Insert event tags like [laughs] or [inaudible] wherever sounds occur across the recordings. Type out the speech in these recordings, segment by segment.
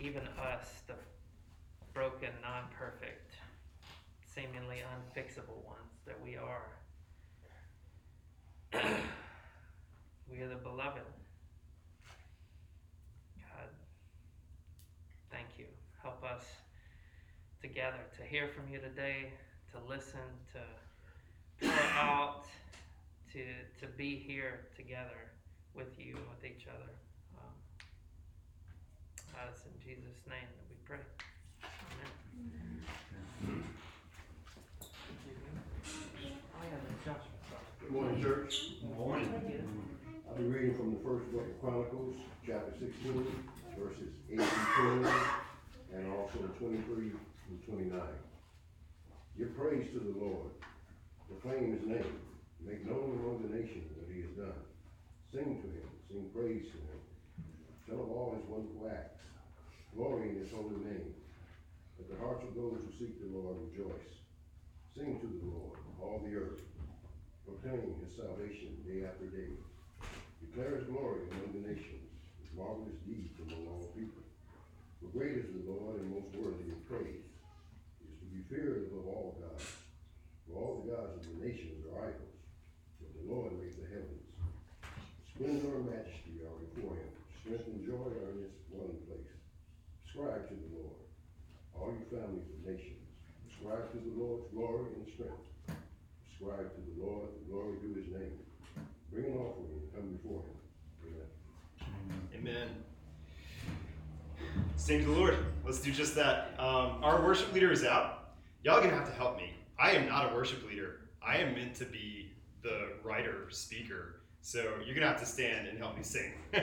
even us, the broken, non perfect, seemingly unfixable ones that we are. [clears throat] we are the beloved. God, thank you. Help us together to hear from you today, to listen, to pour out, to, to be here together with you and with each other. It's in Jesus' name that we pray. Amen. Good morning, church. Morning. I'll be reading from the first book of Chronicles, chapter sixteen, verses eight through twenty, and also twenty-three through twenty-nine. Give praise to the Lord, proclaim his name, make known among the nations what he has done. Sing to him, sing praise to him, tell of all his wonderful acts, glory in his holy name. Let the hearts of those who seek the Lord rejoice. Sing to the Lord, all the earth. Proclaim his salvation day after day. Declare his glory among the nations, his marvelous deeds among all people. For great is the Lord and most worthy of praise. He is to be feared above all gods. For all the gods of the nations are idols, but the Lord made the heavens. Splendor and majesty are before him. Strength and joy in his dwelling place. Ascribe to the Lord, all you families of nations. Ascribe to the Lord's glory and strength. Ascribe to the Lord the glory due his name. Bring an offering and come before him. Amen. Amen. Sing to the Lord. Let's do just that. Um, our worship leader is out. Y'all gonna have to help me. I am not a worship leader. I am meant to be the writer, speaker. So you're gonna have to stand and help me sing. [laughs] uh,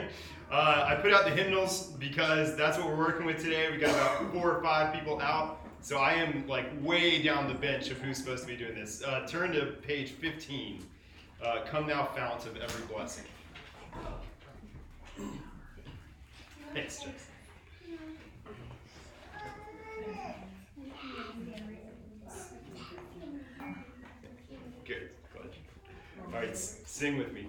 I put out the hymnals because that's what we're working with today. We got about four or five people out. So I am like way down the bench of who's supposed to be doing this. Uh, turn to page 15. Uh, Come thou fount of every blessing. Thanks, Jason. Good. You- All right, sing with me.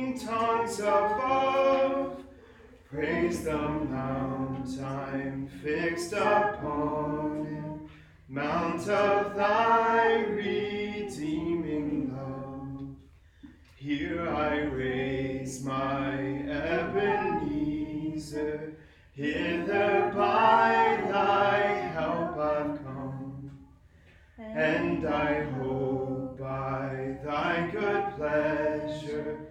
tongues above. Praise the mount I'm fixed upon mount of thy redeeming love. Here I raise my Ebenezer, hither by thy help I've come, and I hope by thy good pleasure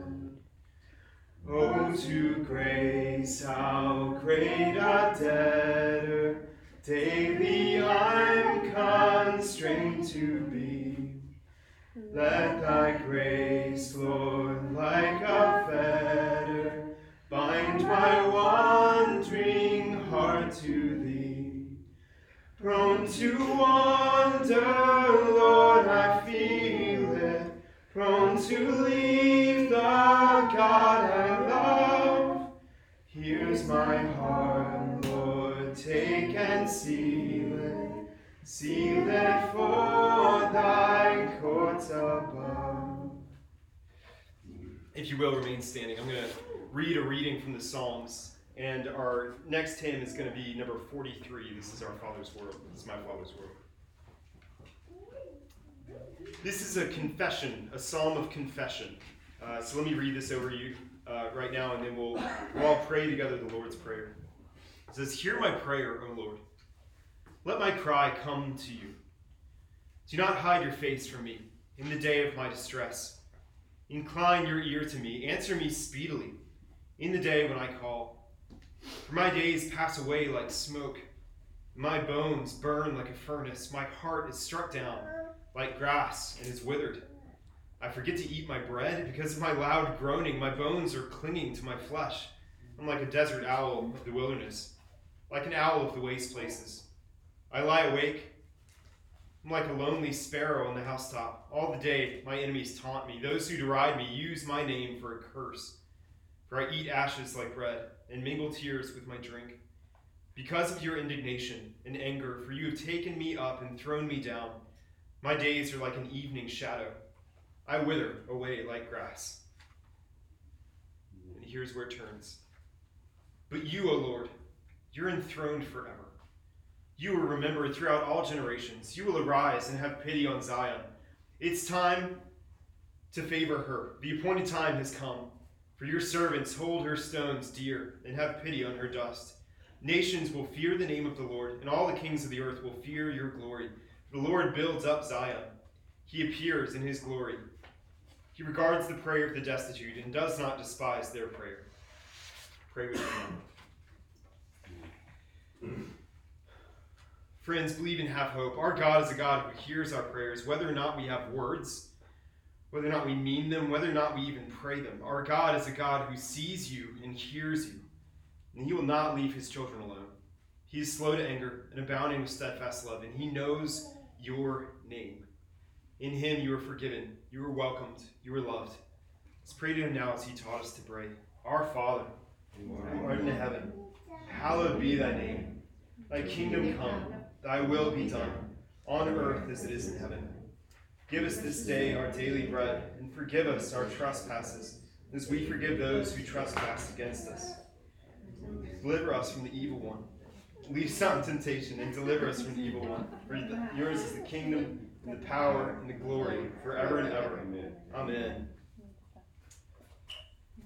Oh, to grace, how great a debtor daily I'm constrained to be. Let thy grace, Lord, like a fetter, bind my wandering heart to thee. Prone to wander, Lord, I feel it. Prone to leave the God. Here's my heart, Lord, take and seal it. Seal it for thy courts above. If you will, remain standing. I'm going to read a reading from the Psalms. And our next hymn is going to be number 43. This is Our Father's World. This is My Father's World. This is a confession, a psalm of confession. Uh, so let me read this over you uh, right now, and then we'll, we'll all pray together the Lord's Prayer. It says, Hear my prayer, O Lord. Let my cry come to you. Do not hide your face from me in the day of my distress. Incline your ear to me, answer me speedily in the day when I call. For my days pass away like smoke, my bones burn like a furnace, my heart is struck down like grass and is withered. I forget to eat my bread because of my loud groaning, my bones are clinging to my flesh. I'm like a desert owl of the wilderness, like an owl of the waste places. I lie awake I'm like a lonely sparrow on the housetop. All the day, my enemies taunt me. Those who deride me use my name for a curse. For I eat ashes like bread and mingle tears with my drink. Because of your indignation and anger, for you have taken me up and thrown me down, my days are like an evening shadow. I wither away like grass. And here's where it turns. But you, O Lord, you're enthroned forever. You will remember throughout all generations. You will arise and have pity on Zion. It's time to favor her. The appointed time has come. For your servants hold her stones dear and have pity on her dust. Nations will fear the name of the Lord, and all the kings of the earth will fear your glory. The Lord builds up Zion. He appears in his glory. He regards the prayer of the destitute and does not despise their prayer. Pray with me. Friends, believe and have hope. Our God is a God who hears our prayers, whether or not we have words, whether or not we mean them, whether or not we even pray them. Our God is a God who sees you and hears you, and He will not leave His children alone. He is slow to anger and abounding with steadfast love, and He knows your name. In Him you are forgiven, you are welcomed, you are loved. Let's pray to Him now as He taught us to pray. Our Father, who art in heaven, hallowed be Thy name. Thy kingdom come. Thy will be done, on earth as it is in heaven. Give us this day our daily bread, and forgive us our trespasses, as we forgive those who trespass against us. Deliver us from the evil one. Lead us not in temptation, and deliver us from the evil one. For yours is the kingdom, and the power, and the glory, forever and ever. Amen. Amen.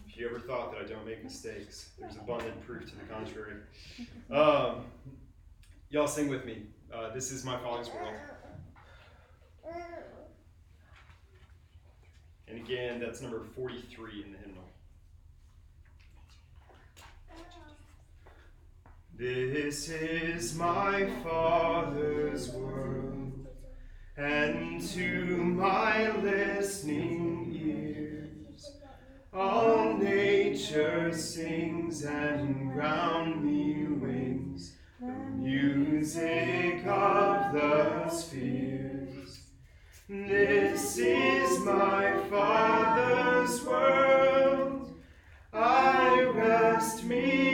If you ever thought that I don't make mistakes, there's abundant proof to the contrary. [laughs] Um, Y'all sing with me. Uh, this is my Father's world. And again, that's number 43 in the hymnal. This is my Father's world, and to my listening ears, all nature sings, and round me rings the music of the spheres. This is my Father's world. I rest me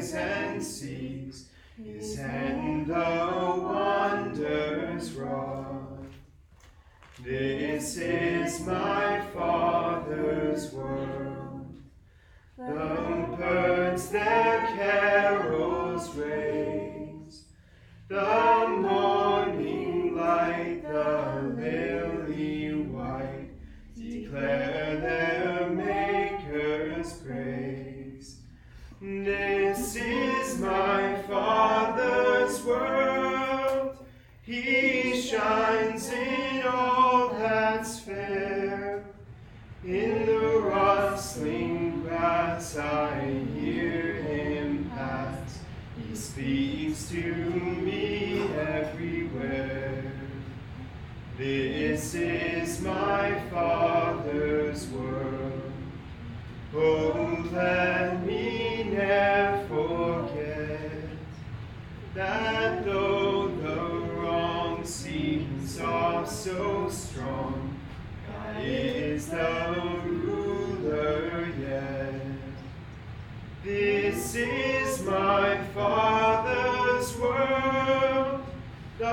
and seas, His hand the wonders wrought. This is my Father's world. The birds their carols raise, the I hear him pass. He speaks to me everywhere. This is my Father's world. Oh, let me never forget that though the wrong seems off so strong, God is the ruler This is my Father's world. The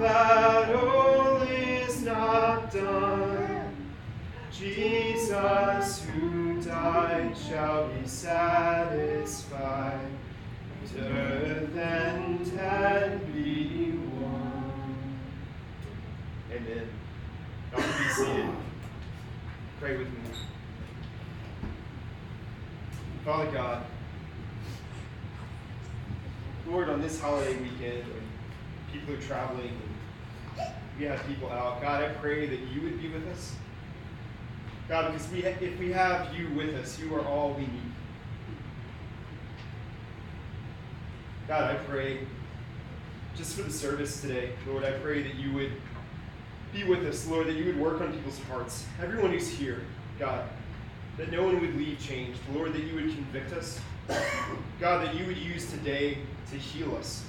battle is not done. Jesus who died shall be satisfied. To earth and heaven be one. Amen. Y'all be seated. Pray with me. Father God, Lord, on this holiday weekend, when people are traveling and we have people out, God, I pray that you would be with us. God, because we if we have you with us, you are all we need. God, I pray just for the service today, Lord, I pray that you would be with us, Lord, that you would work on people's hearts. Everyone who's here, God, that no one would leave changed. Lord, that you would convict us. God, that you would use today to heal us.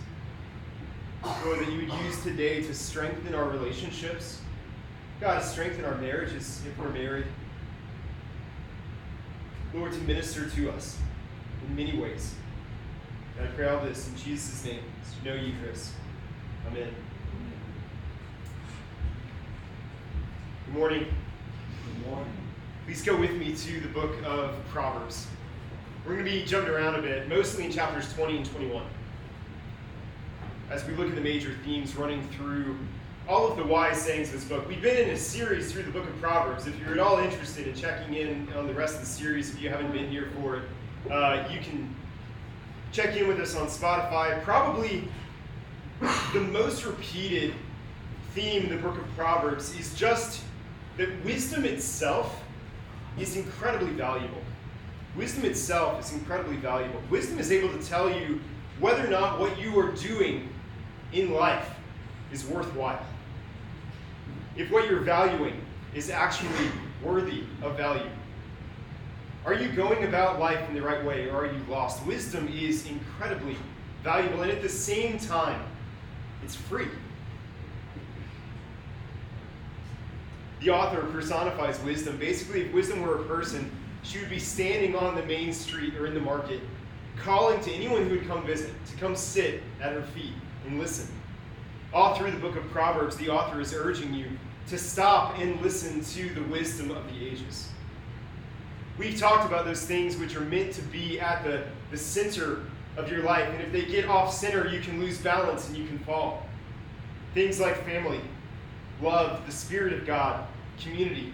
Lord, that you would use today to strengthen our relationships. God, to strengthen our marriages if we're married. Lord, to minister to us in many ways. And I pray all this in Jesus' name. So know you, Chris. Amen. Good morning. Good morning. Please go with me to the book of Proverbs. We're going to be jumping around a bit, mostly in chapters 20 and 21. As we look at the major themes running through all of the wise sayings of this book. We've been in a series through the book of Proverbs. If you're at all interested in checking in on the rest of the series, if you haven't been here for it, uh, you can check in with us on Spotify. Probably the most repeated theme in the book of Proverbs is just that wisdom itself is incredibly valuable. Wisdom itself is incredibly valuable. Wisdom is able to tell you whether or not what you are doing in life is worthwhile. If what you're valuing is actually worthy of value. Are you going about life in the right way or are you lost? Wisdom is incredibly valuable and at the same time, it's free. The author personifies wisdom. Basically, if wisdom were a person, she would be standing on the main street or in the market, calling to anyone who would come visit to come sit at her feet and listen. All through the book of Proverbs, the author is urging you to stop and listen to the wisdom of the ages. We've talked about those things which are meant to be at the, the center of your life, and if they get off center, you can lose balance and you can fall. Things like family, love, the Spirit of God, community.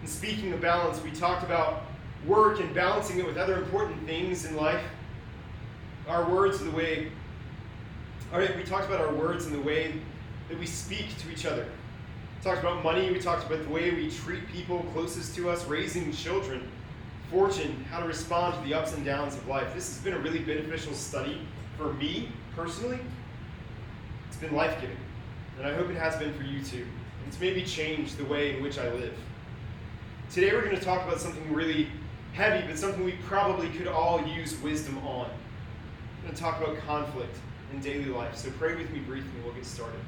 And speaking of balance, we talked about work and balancing it with other important things in life. Our words and the way, all right, we talked about our words and the way that we speak to each other. We talked about money, we talked about the way we treat people closest to us, raising children, fortune, how to respond to the ups and downs of life. This has been a really beneficial study for me personally. It's been life giving, and I hope it has been for you too. It's maybe changed the way in which I live. Today we're going to talk about something really heavy, but something we probably could all use wisdom on. I'm going to talk about conflict in daily life. So pray with me briefly, and we'll get started.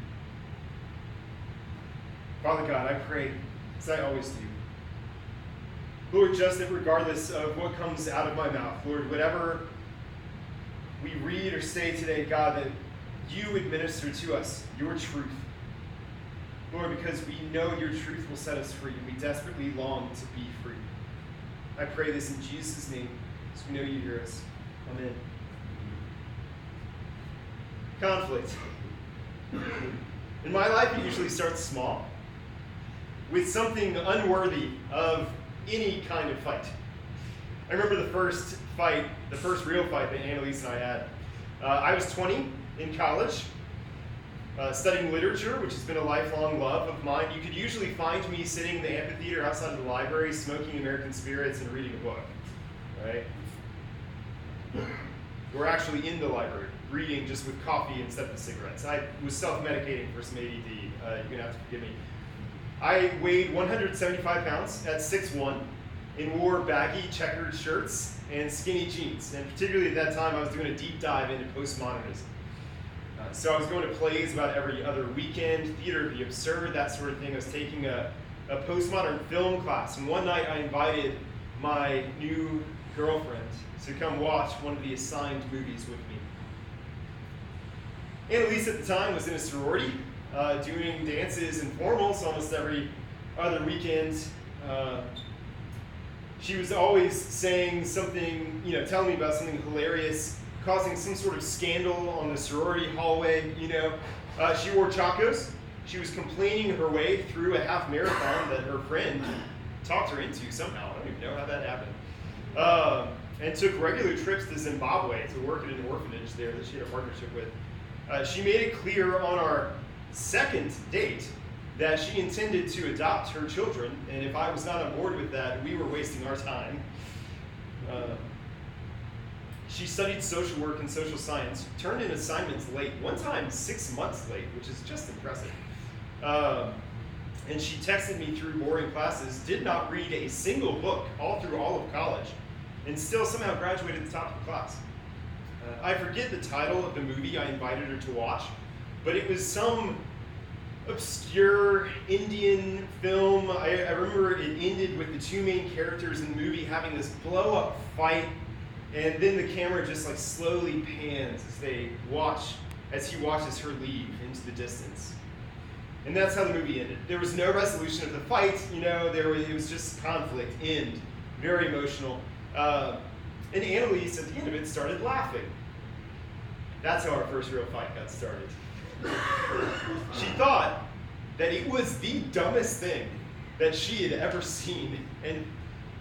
Father God, I pray, as I always do. Lord, just that regardless of what comes out of my mouth, Lord, whatever we read or say today, God, that you administer to us your truth. Lord, because we know your truth will set us free. We desperately long to be free. I pray this in Jesus' name, so we know you hear us. Amen. Conflict. In my life, it usually starts small, with something unworthy of any kind of fight. I remember the first fight, the first real fight that Annalise and I had. Uh, I was 20 in college, uh, studying literature, which has been a lifelong love of mine. You could usually find me sitting in the amphitheater outside of the library, smoking American spirits and reading a book, right? We're actually in the library, reading just with coffee instead of cigarettes. I was self-medicating for some ADD. Uh, you're gonna have to forgive me. I weighed 175 pounds at 6'1 and wore baggy checkered shirts and skinny jeans. And particularly at that time, I was doing a deep dive into postmodernism. So I was going to plays about every other weekend, theater the absurd, that sort of thing. I was taking a, a postmodern film class. And one night I invited my new girlfriend to come watch one of the assigned movies with me. Annalise at the time was in a sorority, uh, doing dances and formals almost every other weekend. Uh, she was always saying something, you know, telling me about something hilarious, causing some sort of scandal on the sorority hallway, you know. Uh, she wore chacos. She was complaining her way through a half marathon that her friend talked her into somehow. I don't even know how that happened. Uh, and took regular trips to Zimbabwe to work at an orphanage there that she had a partnership with. Uh, she made it clear on our second date that she intended to adopt her children, and if I was not on board with that, we were wasting our time. Uh, she studied social work and social science, turned in assignments late, one time six months late, which is just impressive. Um, and she texted me through boring classes, did not read a single book all through all of college, and still somehow graduated at the top of the class. Uh, I forget the title of the movie I invited her to watch, but it was some obscure Indian film. I, I remember it ended with the two main characters in the movie having this blow up fight, and then the camera just like slowly pans as they watch, as he watches her leave into the distance. And that's how the movie ended. There was no resolution of the fight, you know, there was, it was just conflict, end. Very emotional. Uh, and Annalise, at the end of it, started laughing. That's how our first real fight got started. she thought that it was the dumbest thing that she had ever seen. And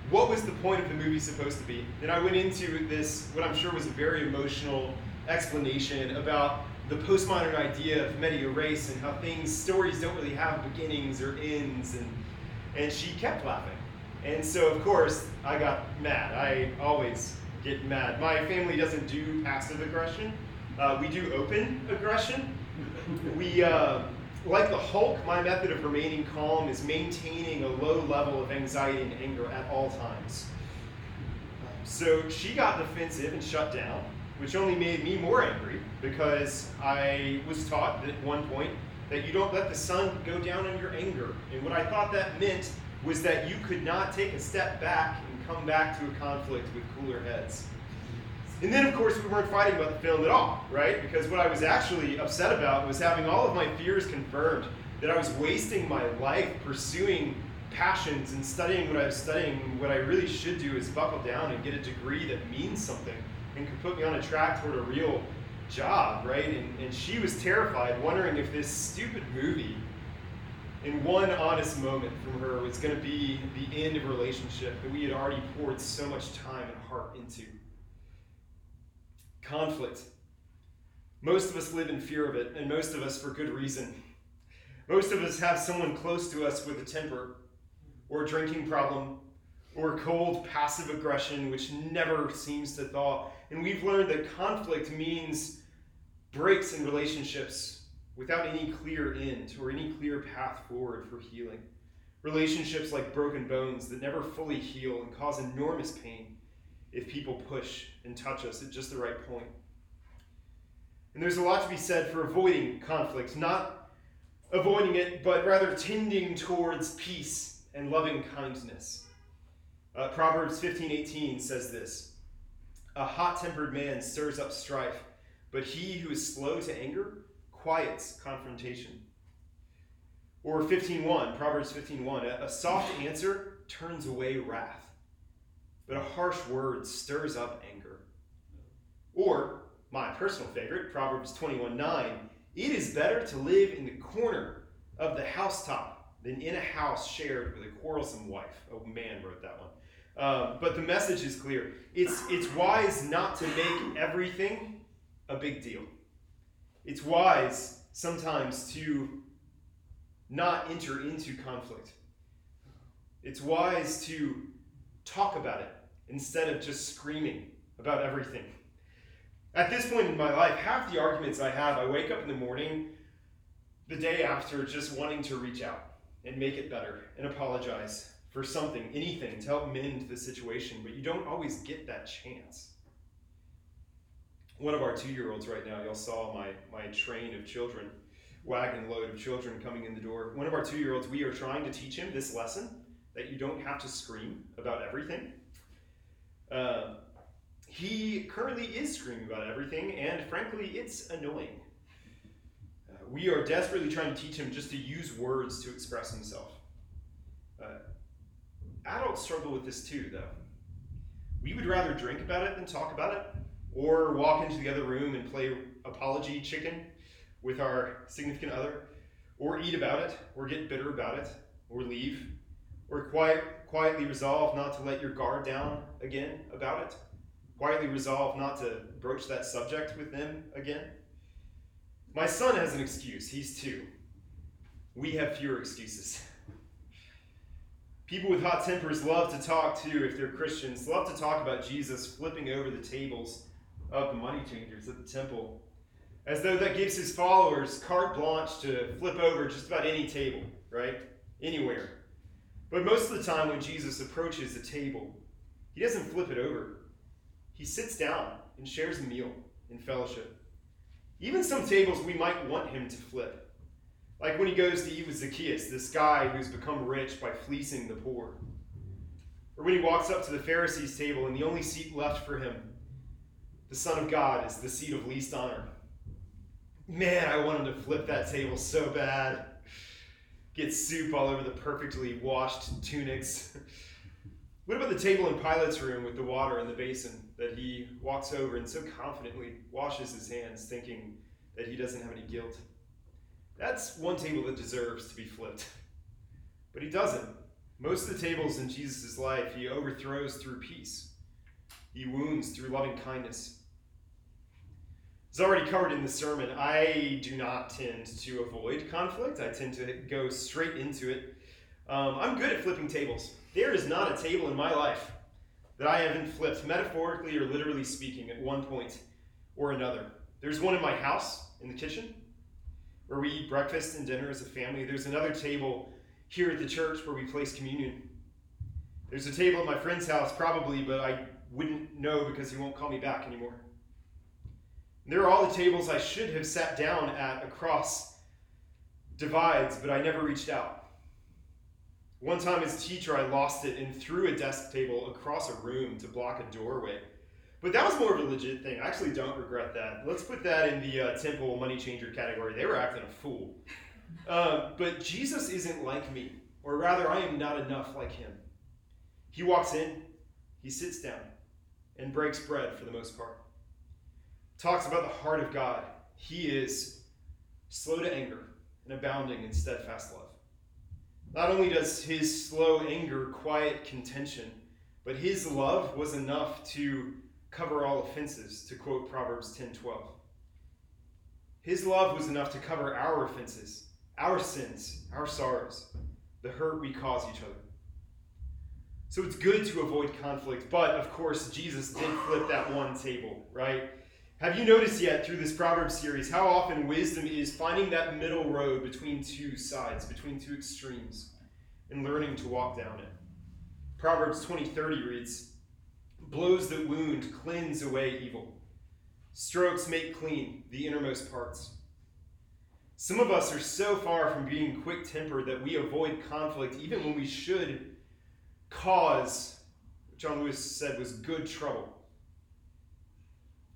what was the point of the movie supposed to be? Then I went into this, what I'm sure was a very emotional explanation about the postmodern idea of media res and how things, stories don't really have beginnings or ends. And, and she kept laughing. And so, of course, I got mad. I always get mad. My family doesn't do passive aggression, uh, we do open aggression. We, uh, like the Hulk, my method of remaining calm is maintaining a low level of anxiety and anger at all times. So she got defensive and shut down, which only made me more angry because I was taught at one point that you don't let the sun go down on your anger. And what I thought that meant was that you could not take a step back and come back to a conflict with cooler heads. And then, of course, we weren't fighting about the film at all, right? Because what I was actually upset about was having all of my fears confirmed that I was wasting my life pursuing passions and studying what I was studying. What I really should do is buckle down and get a degree that means something and could put me on a track toward a real job, right? And, and she was terrified, wondering if this stupid movie, in one honest moment from her, was going to be the end of a relationship that we had already poured so much time and heart into. Conflict. Most of us live in fear of it, and most of us for good reason. Most of us have someone close to us with a temper, or a drinking problem, or cold passive aggression which never seems to thaw. And we've learned that conflict means breaks in relationships without any clear end or any clear path forward for healing. Relationships like broken bones that never fully heal and cause enormous pain if people push and touch us at just the right point. And there's a lot to be said for avoiding conflict, not avoiding it, but rather tending towards peace and loving kindness. Uh, Proverbs 15:18 says this: "A hot-tempered man stirs up strife, but he who is slow to anger quiets confrontation." Or 15:1, Proverbs 15:1, "A a soft answer turns away wrath." But a harsh word stirs up anger. Or, my personal favorite, Proverbs 21 9, it is better to live in the corner of the housetop than in a house shared with a quarrelsome wife. Oh, man wrote that one. Um, but the message is clear. It's, it's wise not to make everything a big deal. It's wise sometimes to not enter into conflict. It's wise to talk about it instead of just screaming about everything. At this point in my life, half the arguments I have, I wake up in the morning the day after just wanting to reach out and make it better and apologize for something, anything to help mend the situation, but you don't always get that chance. One of our two year olds right now, y'all saw my, my train of children, wagon load of children coming in the door. One of our two year olds, we are trying to teach him this lesson that you don't have to scream about everything uh, he currently is screaming about everything, and frankly, it's annoying. Uh, we are desperately trying to teach him just to use words to express himself. Uh, adults struggle with this too, though. We would rather drink about it than talk about it, or walk into the other room and play apology chicken with our significant other, or eat about it, or get bitter about it, or leave, quiet quietly resolve not to let your guard down again about it. quietly resolve not to broach that subject with them again. My son has an excuse. He's two. We have fewer excuses. People with hot tempers love to talk too, if they're Christians, love to talk about Jesus flipping over the tables of the money changers at the temple, as though that gives his followers carte blanche to flip over just about any table, right? Anywhere. But most of the time, when Jesus approaches a table, he doesn't flip it over. He sits down and shares a meal in fellowship. Even some tables we might want him to flip. Like when he goes to eat with Zacchaeus, this guy who's become rich by fleecing the poor. Or when he walks up to the Pharisees' table and the only seat left for him, the Son of God, is the seat of least honor. Man, I want him to flip that table so bad. Get soup all over the perfectly washed tunics. What about the table in Pilate's room with the water in the basin that he walks over and so confidently washes his hands, thinking that he doesn't have any guilt? That's one table that deserves to be flipped. But he doesn't. Most of the tables in Jesus' life he overthrows through peace, he wounds through loving kindness. As already covered in the sermon, I do not tend to avoid conflict. I tend to go straight into it. Um, I'm good at flipping tables. There is not a table in my life that I haven't flipped, metaphorically or literally speaking, at one point or another. There's one in my house, in the kitchen, where we eat breakfast and dinner as a family. There's another table here at the church where we place communion. There's a table at my friend's house, probably, but I wouldn't know because he won't call me back anymore. There are all the tables I should have sat down at across divides, but I never reached out. One time as a teacher, I lost it and threw a desk table across a room to block a doorway. But that was more of a legit thing. I actually don't regret that. Let's put that in the uh, temple money changer category. They were acting a fool. [laughs] Uh, but Jesus isn't like me, or rather, I am not enough like him. He walks in, he sits down, and breaks bread for the most part talks about the heart of God. He is slow to anger and abounding in steadfast love. Not only does his slow anger quiet contention, but his love was enough to cover all offenses, to quote Proverbs 10:12. His love was enough to cover our offenses, our sins, our sorrows, the hurt we cause each other. So it's good to avoid conflict, but of course Jesus did flip that one table, right? Have you noticed yet through this Proverbs series how often wisdom is finding that middle road between two sides, between two extremes, and learning to walk down it? Proverbs 20:30 reads, "Blows that wound cleanse away evil. Strokes make clean the innermost parts." Some of us are so far from being quick-tempered that we avoid conflict even when we should cause, John Lewis said was good trouble.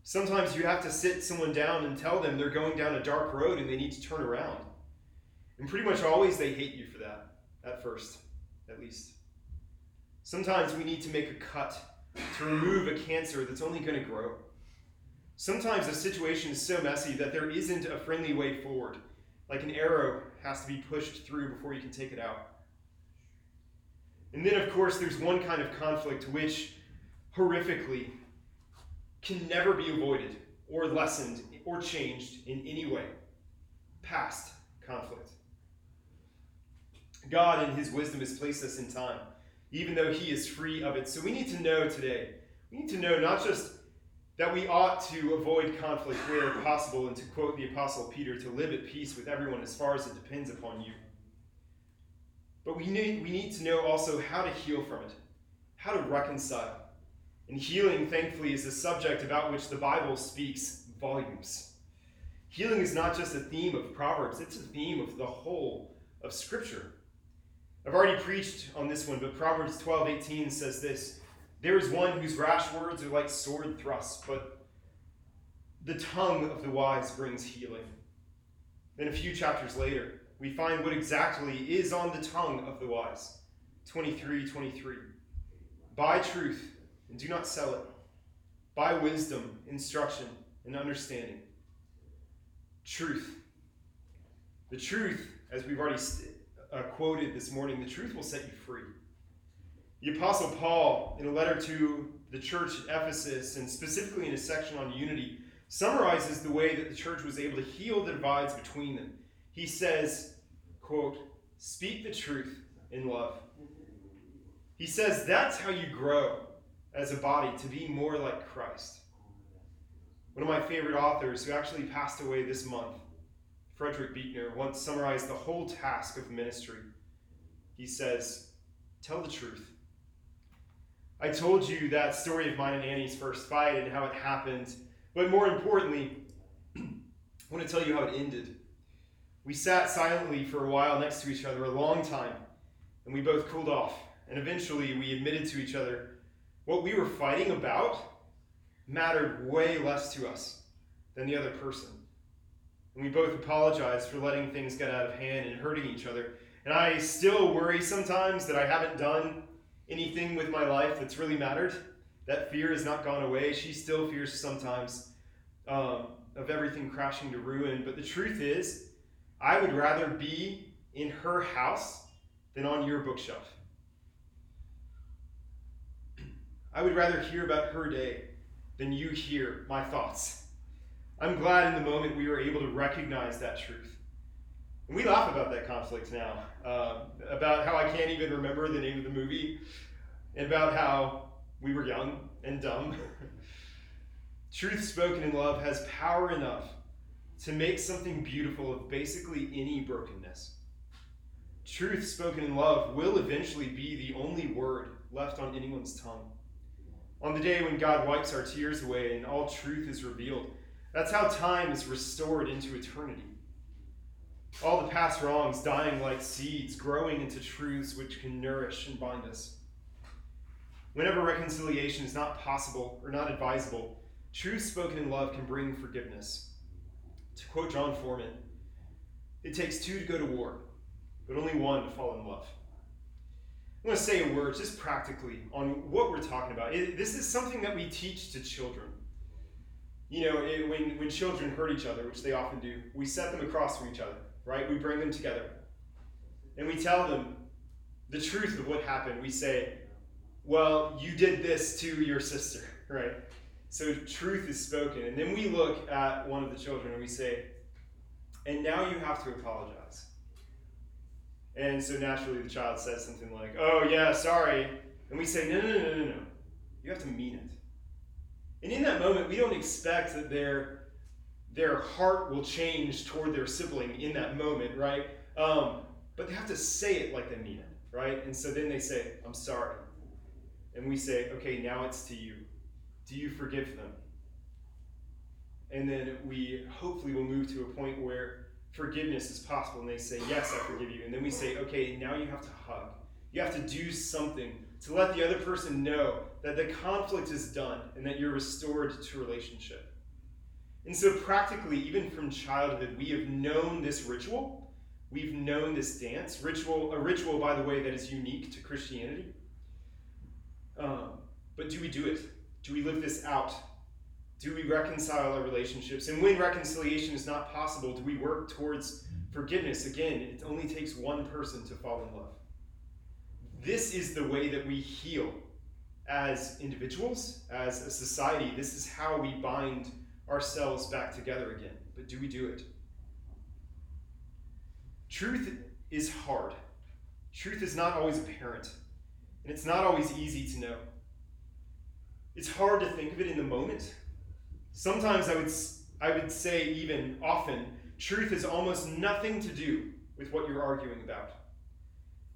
Sometimes you have to sit someone down and tell them they're going down a dark road and they need to turn around. And pretty much always they hate you for that, at first, at least. Sometimes we need to make a cut to remove a cancer that's only going to grow. Sometimes a situation is so messy that there isn't a friendly way forward, like an arrow has to be pushed through before you can take it out. And then, of course, there's one kind of conflict which horrifically can never be avoided or lessened or changed in any way. Past conflict. God, in His wisdom, has placed us in time, even though He is free of it. So we need to know today, we need to know not just that we ought to avoid conflict where possible, and to quote the Apostle Peter, to live at peace with everyone as far as it depends upon you. But we need, we need to know also how to heal from it, how to reconcile and healing, thankfully, is a subject about which the Bible speaks volumes. Healing is not just a theme of Proverbs, it's a theme of the whole of Scripture. I've already preached on this one, but Proverbs 12 18 says this There is one whose rash words are like sword thrusts, but the tongue of the wise brings healing. Then a few chapters later, we find what exactly is on the tongue of the wise. 23 23. Buy truth and do not sell it. Buy wisdom, instruction, and understanding. Truth. The truth, as we've already uh, quoted this morning, the truth will set you free. The Apostle Paul, in a letter to the church at Ephesus, and specifically in a section on unity, summarizes the way that the church was able to heal the divides between them. He says, quote, speak the truth in love. He says that's how you grow as a body to be more like Christ. One of my favorite authors who actually passed away this month, Frederick Buechner, once summarized the whole task of ministry. He says, Tell the truth. I told you that story of mine and Annie's first fight and how it happened, but more importantly, [clears throat] I want to tell you how it ended. We sat silently for a while next to each other, a long time, and we both cooled off. And eventually, we admitted to each other what we were fighting about mattered way less to us than the other person. And we both apologized for letting things get out of hand and hurting each other. And I still worry sometimes that I haven't done anything with my life that's really mattered. That fear has not gone away. She still fears sometimes um, of everything crashing to ruin. But the truth is, I would rather be in her house than on your bookshelf. I would rather hear about her day than you hear my thoughts. I'm glad in the moment we were able to recognize that truth. And we laugh about that conflict now, uh, about how I can't even remember the name of the movie, and about how we were young and dumb. [laughs] truth spoken in love has power enough to make something beautiful of basically any brokenness. Truth spoken in love will eventually be the only word left on anyone's tongue. On the day when God wipes our tears away and all truth is revealed, that's how time is restored into eternity. All the past wrongs dying like seeds, growing into truths which can nourish and bind us. Whenever reconciliation is not possible or not advisable, truth spoken in love can bring forgiveness. To quote John Foreman, it takes two to go to war, but only one to fall in love. I'm going to say a word just practically on what we're talking about. It, this is something that we teach to children. You know, it, when, when children hurt each other, which they often do, we set them across from each other, right? We bring them together. And we tell them the truth of what happened. We say, well, you did this to your sister, [laughs] right? So truth is spoken. And then we look at one of the children and we say, and now you have to apologize. And so naturally the child says something like, oh, yeah, sorry. And we say, no, no, no, no, no. You have to mean it. And in that moment, we don't expect that their, their heart will change toward their sibling in that moment, right? Um, but they have to say it like they mean it, right? And so then they say, I'm sorry. And we say, okay, now it's to you. Do you forgive them? And then we hopefully will move to a point where forgiveness is possible and they say, Yes, I forgive you. And then we say, Okay, now you have to hug. You have to do something to let the other person know that the conflict is done and that you're restored to relationship. And so, practically, even from childhood, we have known this ritual. We've known this dance. Ritual, a ritual, by the way, that is unique to Christianity. Um, but do we do it? Do we live this out? Do we reconcile our relationships? And when reconciliation is not possible, do we work towards forgiveness? Again, it only takes one person to fall in love. This is the way that we heal as individuals, as a society. This is how we bind ourselves back together again. But do we do it? Truth is hard. Truth is not always apparent, and it's not always easy to know. It's hard to think of it in the moment Sometimes I would, I would say, even often, truth has almost nothing to do with what you're arguing about.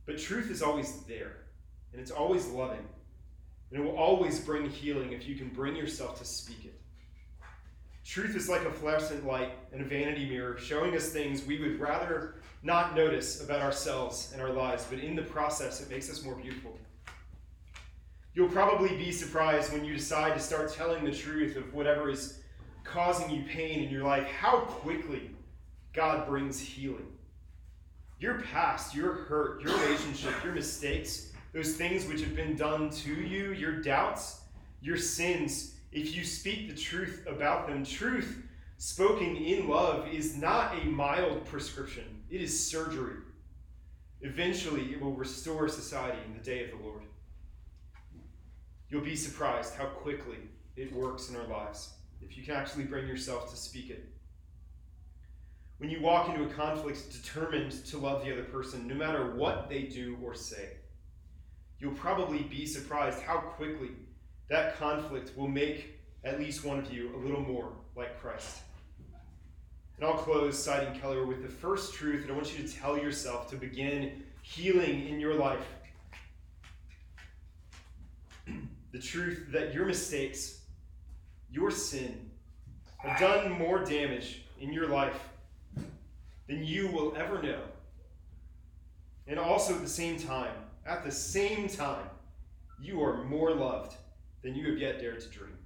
But truth is always there, and it's always loving, and it will always bring healing if you can bring yourself to speak it. Truth is like a fluorescent light and a vanity mirror showing us things we would rather not notice about ourselves and our lives, but in the process, it makes us more beautiful. You'll probably be surprised when you decide to start telling the truth of whatever is causing you pain in your life, how quickly God brings healing. Your past, your hurt, your relationship, your mistakes, those things which have been done to you, your doubts, your sins, if you speak the truth about them, truth spoken in love is not a mild prescription, it is surgery. Eventually, it will restore society in the day of the Lord. You'll be surprised how quickly it works in our lives if you can actually bring yourself to speak it. When you walk into a conflict determined to love the other person, no matter what they do or say, you'll probably be surprised how quickly that conflict will make at least one of you a little more like Christ. And I'll close citing Keller with the first truth that I want you to tell yourself to begin healing in your life. The truth that your mistakes, your sin, have done more damage in your life than you will ever know. And also at the same time, at the same time, you are more loved than you have yet dared to dream.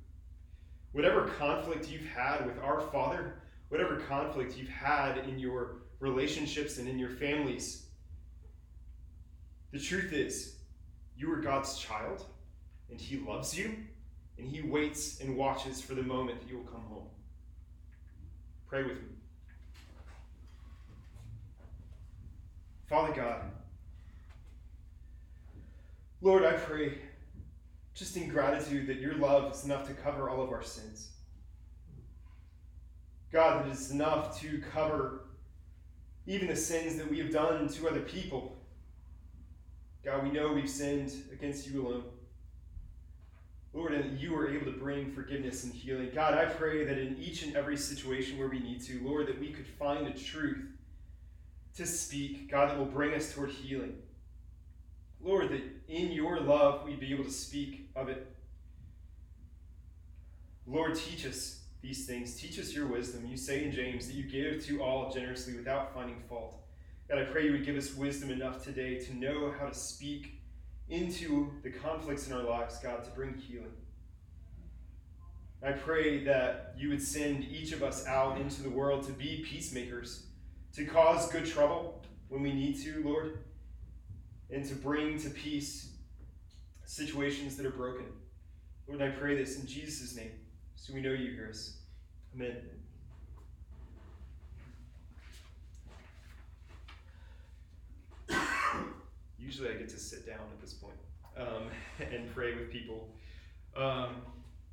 Whatever conflict you've had with our Father, whatever conflict you've had in your relationships and in your families, the truth is, you are God's child, and He loves you, and He waits and watches for the moment that you will come home. Pray with me. Father God, Lord, I pray just in gratitude that your love is enough to cover all of our sins. God, that it's enough to cover even the sins that we have done to other people. God, we know we've sinned against you alone. Lord, and that you are able to bring forgiveness and healing. God, I pray that in each and every situation where we need to, Lord, that we could find a truth to speak, God, that will bring us toward healing. Lord, that in your love we'd be able to speak of it. Lord, teach us these things. Teach us your wisdom. You say in James that you give to all generously without finding fault. God, I pray you would give us wisdom enough today to know how to speak into the conflicts in our lives, God, to bring healing. I pray that you would send each of us out into the world to be peacemakers, to cause good trouble when we need to, Lord, and to bring to peace situations that are broken. Lord, I pray this in Jesus' name, so we know you hear us. Amen. Usually I get to sit down at this point um, [laughs] and pray with people. Um,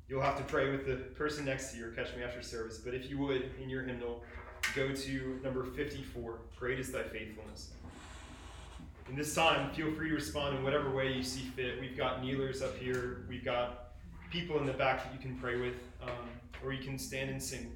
you'll have to pray with the person next to you or catch me after service, but if you would, in your hymnal, go to number 54 Great is Thy Faithfulness. In this time, feel free to respond in whatever way you see fit. We've got kneelers up here, we've got people in the back that you can pray with, um, or you can stand and sing.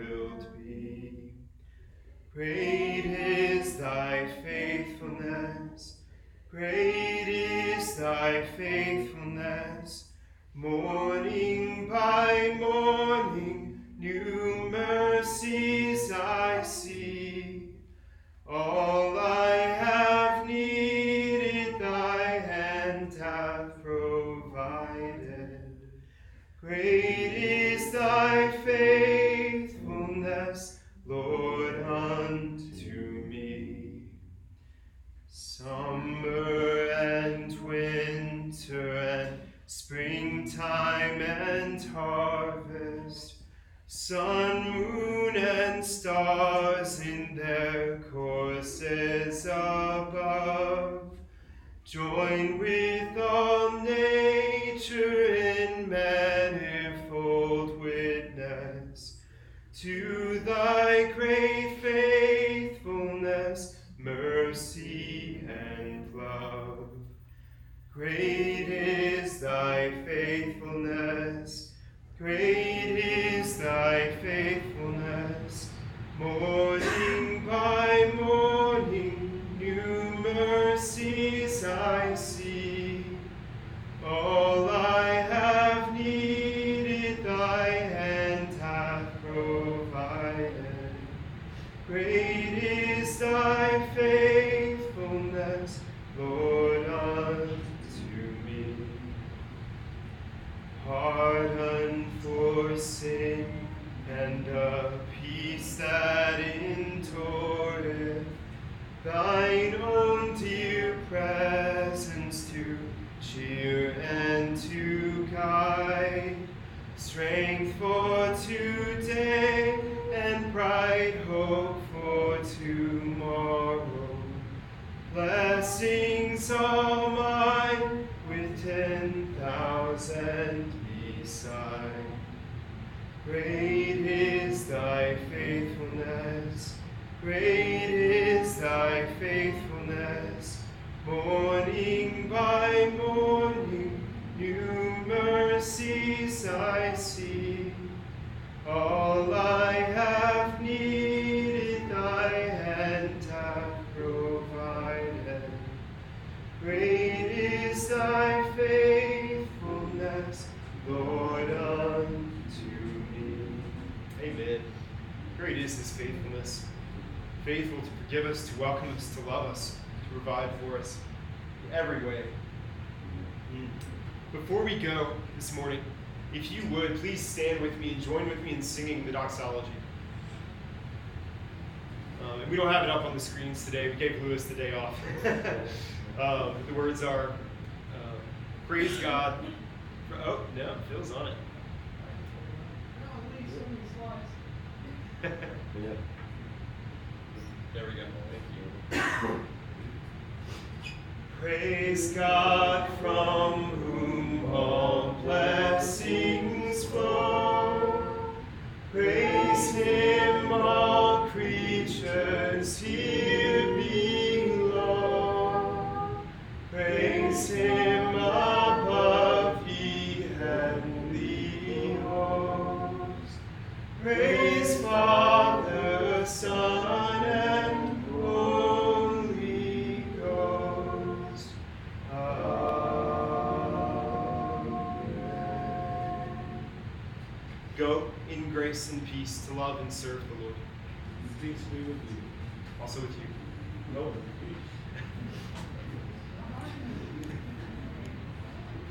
wilt be. Great is thy faithfulness. Great is thy faithfulness, morning by morning, new mercies I see. All I have winter and springtime and harvest, sun, moon, and stars in their courses above, join with all nature in manifold witness to thy great faithfulness mercy and love. Great is thy faithfulness, great is thy faithfulness, morning by morning, new mercies I see. All I have needed, thy hand hath provided. Great is thy pardon for sin and a peace that endureth. Thine own dear presence to cheer and to guide. Strength for today and bright hope for tomorrow. Blessings are mine with ten thousand beside. Great is thy faithfulness, great is thy faithfulness. Morning by morning, new mercies I see. All I have needed, thy hand hath provided. Great is thy faithfulness, Lord, unto me. Amen. Great is his faithfulness. Faithful to forgive us, to welcome us, to love us, to provide for us in every way. Mm. Before we go this morning, if you would, please stand with me and join with me in singing the doxology. Um, and we don't have it up on the screens today. We gave Lewis the day off. [laughs] um, the words are um, Praise God. Oh, no, Phil's on it. Yeah. [laughs] There we go. Thank you. [coughs] Praise God from whom all blessings flow. Praise Him, all creatures here Son, and Holy Ghost. Amen. Go in grace and peace to love and serve the Lord. Peace be with you. Also with you. No, peace.